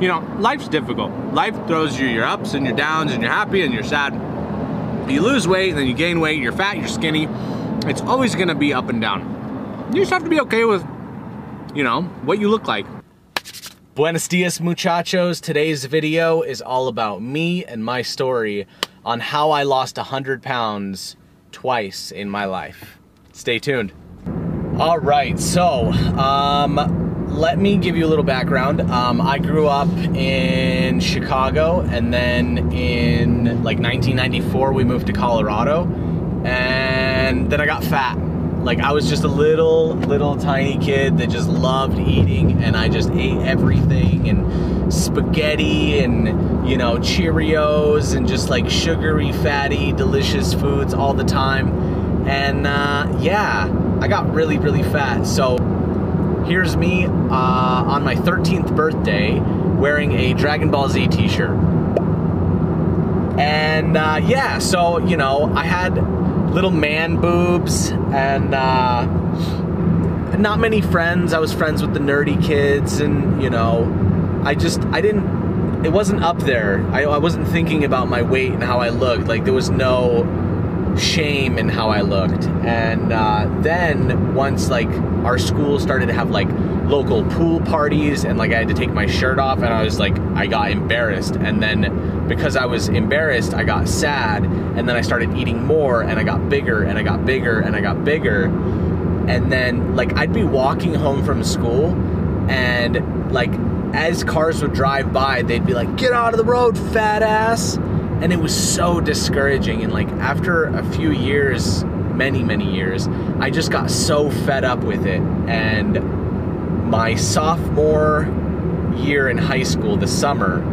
you know, life's difficult. Life throws you your ups and your downs and you're happy and you're sad. You lose weight and then you gain weight, you're fat, you're skinny. It's always gonna be up and down. You just have to be okay with, you know, what you look like. Buenos dias, muchachos. Today's video is all about me and my story on how I lost 100 pounds twice in my life. Stay tuned. All right, so um, let me give you a little background. Um, I grew up in Chicago, and then in like 1994, we moved to Colorado, and then I got fat like I was just a little, little tiny kid that just loved eating and I just ate everything and spaghetti and, you know, Cheerios and just like sugary, fatty, delicious foods all the time. And uh, yeah, I got really, really fat. So here's me uh, on my 13th birthday wearing a Dragon Ball Z t-shirt. And uh, yeah, so, you know, I had little man boobs and uh, not many friends. I was friends with the nerdy kids, and you know, I just I didn't. It wasn't up there. I, I wasn't thinking about my weight and how I looked. Like there was no shame in how I looked. And uh, then once like our school started to have like local pool parties and like I had to take my shirt off and I was like I got embarrassed. And then because I was embarrassed I got sad. And then I started eating more and I got bigger and I got bigger and I got bigger. And then like I'd be walking home from school and like as cars would drive by they'd be like get out of the road fat ass and it was so discouraging. And like after a few years many many years i just got so fed up with it. And my sophomore year in high school the summer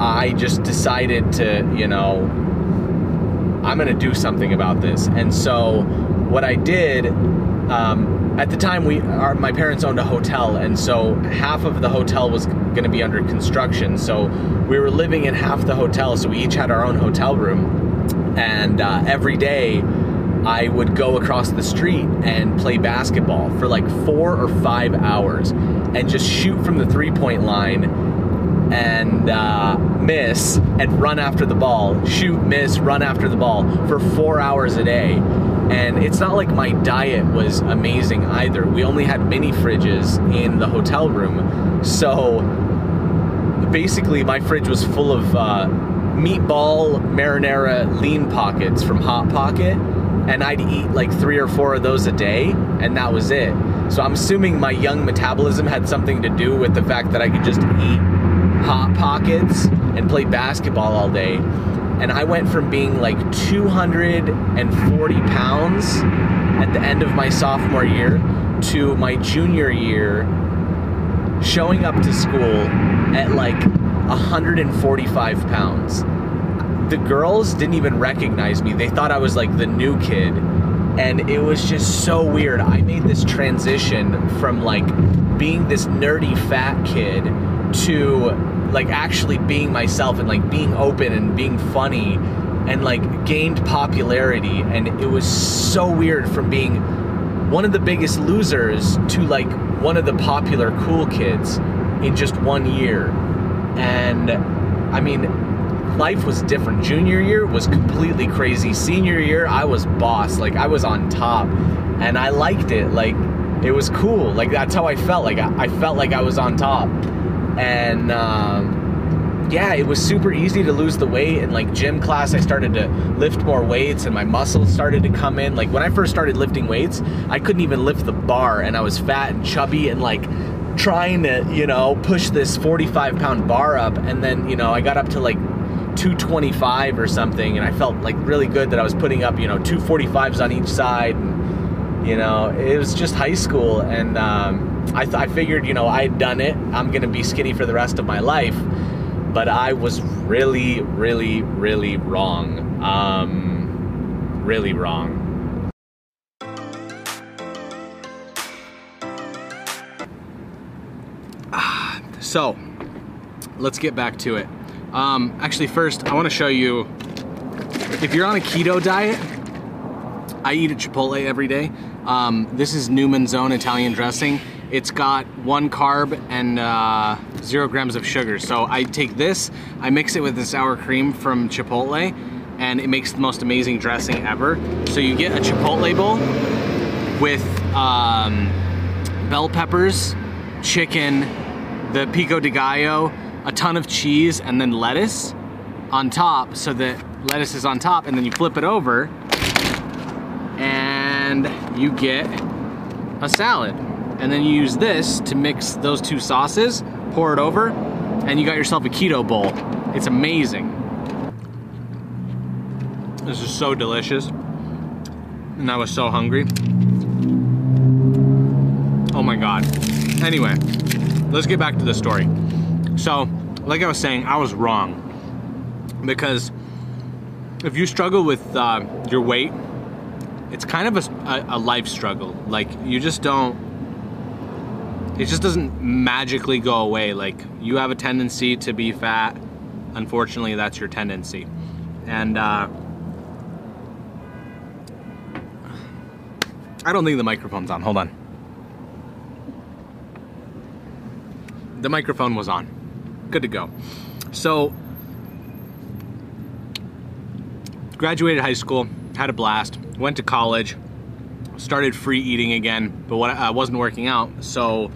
i just decided to you know i'm gonna do something about this. And so what i did um, at the time we our, my parents owned a hotel and so half of the hotel was going to be under construction. So we were living in half the hotel so we each had our own hotel room. And uh, every day i would go across the street and play basketball for like four or five hours and just shoot from the three point line and uh, miss and run after the ball. Shoot miss run after the ball for four hours a day and it's not like my diet was amazing either. We only had mini fridges in the hotel room. So basically, my fridge was full of uh, meatball marinara lean pockets from Hot Pocket. And I'd eat like three or four of those a day, and that was it. So I'm assuming my young metabolism had something to do with the fact that I could just eat Hot Pockets and play basketball all day and I went from being like 240 pounds at the end of my sophomore year to my junior year showing up to school at like 145 pounds. The girls didn't even recognize me. They thought I was like the new kid. And it was just so weird. I made this transition from like being this nerdy fat kid to like actually being myself and like being open and being funny and like gained popularity. And it was so weird from being one of the biggest losers to like one of the popular cool kids in just one year. And i mean life was different. Junior year was completely crazy. Senior year i was boss. Like i was on top. And i liked it. Like it was cool. Like that's how i felt. Like i, I felt like i was on top and um, yeah, it was super easy to lose the weight. And like gym class, I started to lift more weights, and my muscles started to come in. Like when I first started lifting weights, I couldn't even lift the bar, and I was fat and chubby, and like trying to you know push this 45 pound bar up, and then you know I got up to like 225 or something, and I felt like really good that I was putting up you know 245s on each side. And, you know, it was just high school, and um, I, th- I figured, you know, I had done it. I'm going to be skinny for the rest of my life. But I was really, really, really wrong. Um, really wrong. So, let's get back to it. Um, actually, first, I want to show you if you're on a keto diet, I eat at Chipotle every day. Um, this is Newman's Own Italian dressing. It's got one carb and uh, zero grams of sugar. So I take this, I mix it with the sour cream from Chipotle, and it makes the most amazing dressing ever. So you get a Chipotle bowl with um, bell peppers, chicken, the pico de gallo, a ton of cheese, and then lettuce on top so that lettuce is on top, and then you flip it over and you get a salad. And then you use this to mix those two sauces, pour it over, and you got yourself a keto bowl. It's amazing. This is so delicious. And I was so hungry. Oh my God. Anyway, let's get back to the story. So, like I was saying, I was wrong. Because if you struggle with uh, your weight, it's kind of a, a, a life struggle. Like, you just don't it just doesn't magically go away. Like you have a tendency to be fat. Unfortunately, that's your tendency. And uh, I don't think the microphone's on. Hold on. The microphone was on. Good to go. So, graduated high school, had a blast, went to college, started free eating again, but what I wasn't working out, so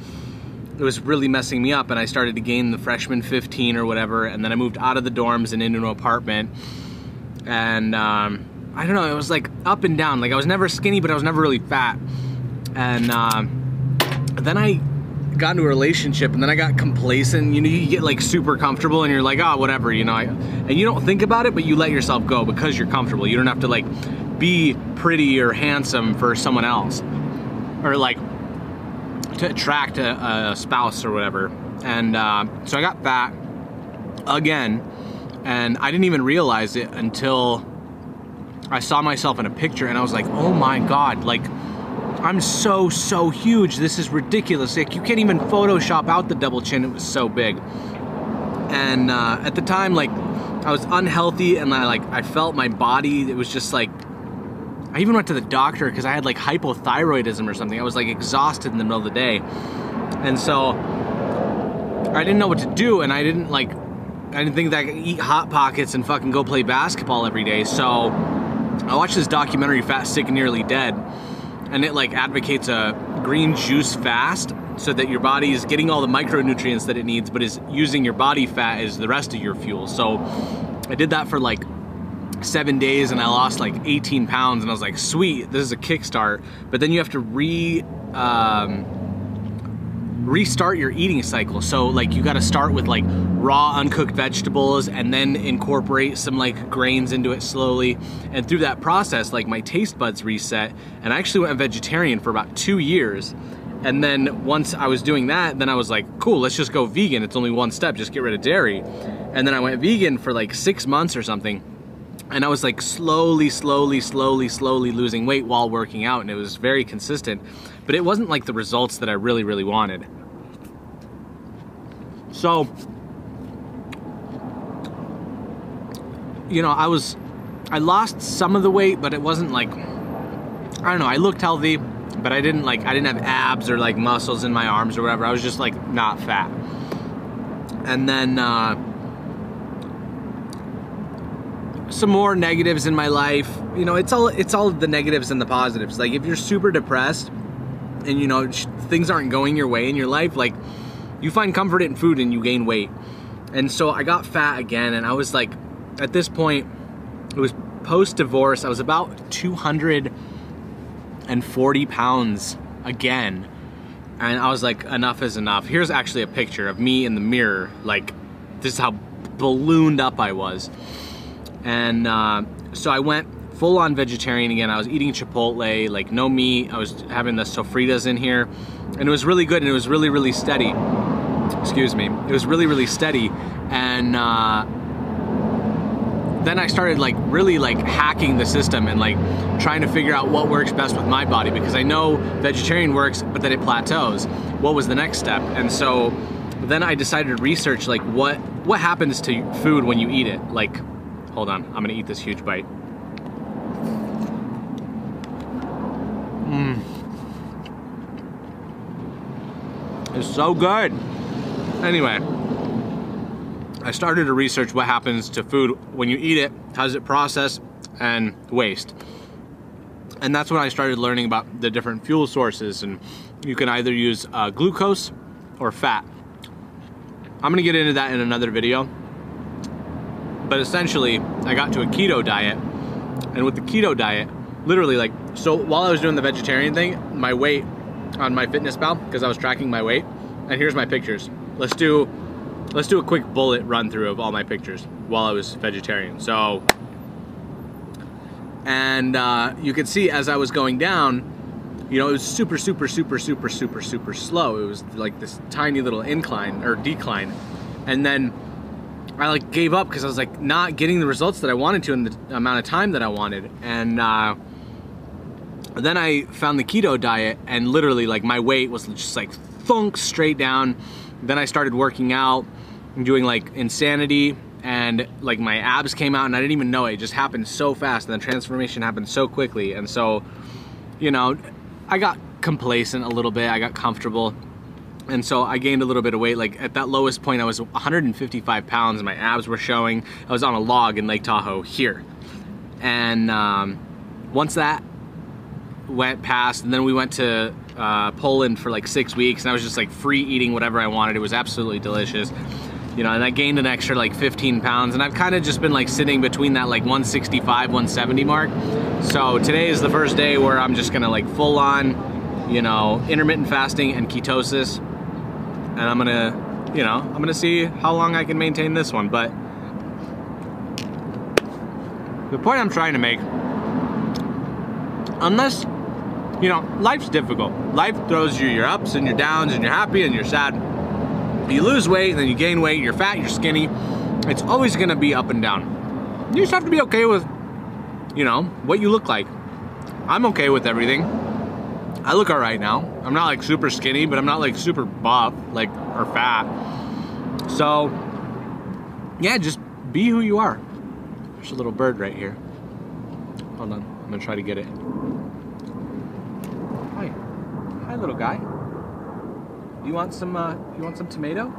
it was really messing me up and I started to gain the freshman 15 or whatever and then I moved out of the dorms and into an apartment. And um, I don't know it was like up and down. Like I was never skinny but I was never really fat. And um, then I got into a relationship and then I got complacent. You know you get like super comfortable and you're like oh whatever you know I, and you don't think about it but you let yourself go because you're comfortable. You don't have to like be pretty or handsome for someone else or like to attract a, a spouse or whatever. And uh, so I got fat again, and I didn't even realize it until I saw myself in a picture, and I was like, oh my god, like. I'm so so huge. This is ridiculous. Like you can't even Photoshop out the double chin. It was so big. And uh, at the time, like I was unhealthy, and I like I felt my body. It was just like I even went to the doctor because I had like hypothyroidism or something. I was like exhausted in the middle of the day. And so I didn't know what to do and I didn't like I didn't think that I could eat hot pockets and fucking go play basketball every day. So I watched this documentary Fat Sick Nearly Dead and it like advocates a green juice fast so that your body is getting all the micronutrients that it needs but is using your body fat as the rest of your fuel. So I did that for like seven days and I lost like 18 pounds and I was like, sweet, this is a kickstart. But then you have to re um, restart your eating cycle. So like you got to start with like raw uncooked vegetables and then incorporate some like grains into it slowly. And through that process, like my taste buds reset and I actually went vegetarian for about two years. And then once I was doing that, then I was like, cool, let's just go vegan. It's only one step, just get rid of dairy. And then I went vegan for like six months or something and I was like slowly, slowly, slowly, slowly losing weight while working out, and it was very consistent. But it wasn't like the results that I really, really wanted. So, you know, I was, I lost some of the weight, but it wasn't like, I don't know, I looked healthy, but I didn't like, I didn't have abs or like muscles in my arms or whatever. I was just like not fat. And then, uh, some more negatives in my life. You know, it's all it's all the negatives and the positives. Like if you're super depressed and you know things aren't going your way in your life, like you find comfort in food and you gain weight. And so I got fat again and I was like at this point it was post divorce. I was about 240 pounds again. And I was like enough is enough. Here's actually a picture of me in the mirror like this is how ballooned up I was. And uh, so I went full on vegetarian again. I was eating Chipotle, like no meat. I was having the sofritas in here, and it was really good and it was really, really steady. Excuse me. It was really, really steady. And uh, then I started like really like hacking the system and like trying to figure out what works best with my body because I know vegetarian works, but then it plateaus. What was the next step? And so then I decided to research like what what happens to food when you eat it. Like Hold on, I'm gonna eat this huge bite. Mmm. It's so good. Anyway, I started to research what happens to food when you eat it, how does it process, and waste. And that's when I started learning about the different fuel sources. And you can either use uh, glucose or fat. I'm gonna get into that in another video. But essentially, I got to a keto diet. And with the keto diet, literally, like, so while I was doing the vegetarian thing, my weight on MyFitnessPal, because I was tracking my weight, and here's my pictures. Let's do let's do a quick bullet run through of all my pictures while I was vegetarian. So, and uh, you could see as I was going down, you know, it was super, super, super, super, super, super slow. It was like this tiny little incline or decline, and then I like gave up because I was like not getting the results that I wanted to in the amount of time that I wanted, and. Uh, then I found the keto diet, and literally, like, my weight was just like thunk straight down. Then I started working out, and doing like insanity, and like my abs came out, and I didn't even know it. It just happened so fast, and the transformation happened so quickly. And so, you know, I got complacent a little bit, I got comfortable. And so I gained a little bit of weight. Like at that lowest point, I was 155 pounds. And my abs were showing. I was on a log in Lake Tahoe here. And um, once that went past, and then we went to uh, Poland for like six weeks, and I was just like free eating whatever I wanted. It was absolutely delicious, you know. And I gained an extra like 15 pounds, and I've kind of just been like sitting between that like 165, 170 mark. So today is the first day where I'm just gonna like full on, you know, intermittent fasting and ketosis, and I'm gonna, you know, I'm gonna see how long I can maintain this one. But the point I'm trying to make, unless you know, life's difficult. Life throws you your ups and your downs, and you're happy and you're sad. You lose weight, and then you gain weight, you're fat, you're skinny. It's always gonna be up and down. You just have to be okay with, you know, what you look like. I'm okay with everything. I look alright now. I'm not like super skinny, but I'm not like super buff, like, or fat. So, yeah, just be who you are. There's a little bird right here. Hold on, I'm gonna try to get it. Hi. Hi, little guy. You want some, uh, you want some tomato?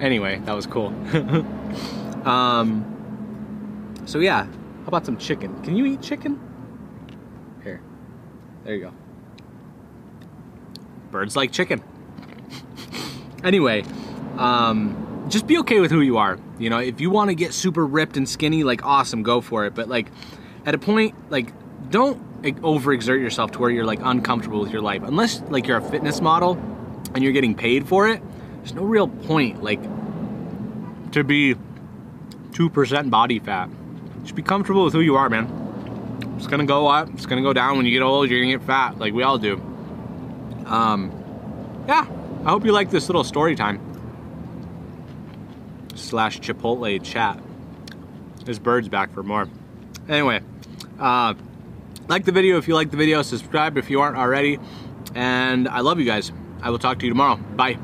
Anyway, that was cool. um, so yeah, how about some chicken? Can you eat chicken? Here. There you go. Birds like chicken. anyway, um, just be okay with who you are. You know, if you want to get super ripped and skinny, like awesome, go for it. But like, at a point, like, don't overexert yourself to where you're like uncomfortable with your life. Unless like you're a fitness model and you're getting paid for it, there's no real point like to be two percent body fat. Just be comfortable with who you are, man. It's gonna go up. It's gonna go down when you get old. You're gonna get fat, like we all do. Um, yeah. I hope you like this little story time slash Chipotle chat. This bird's back for more. Anyway, uh, like the video if you like the video, subscribe if you aren't already, and I love you guys. I will talk to you tomorrow. Bye.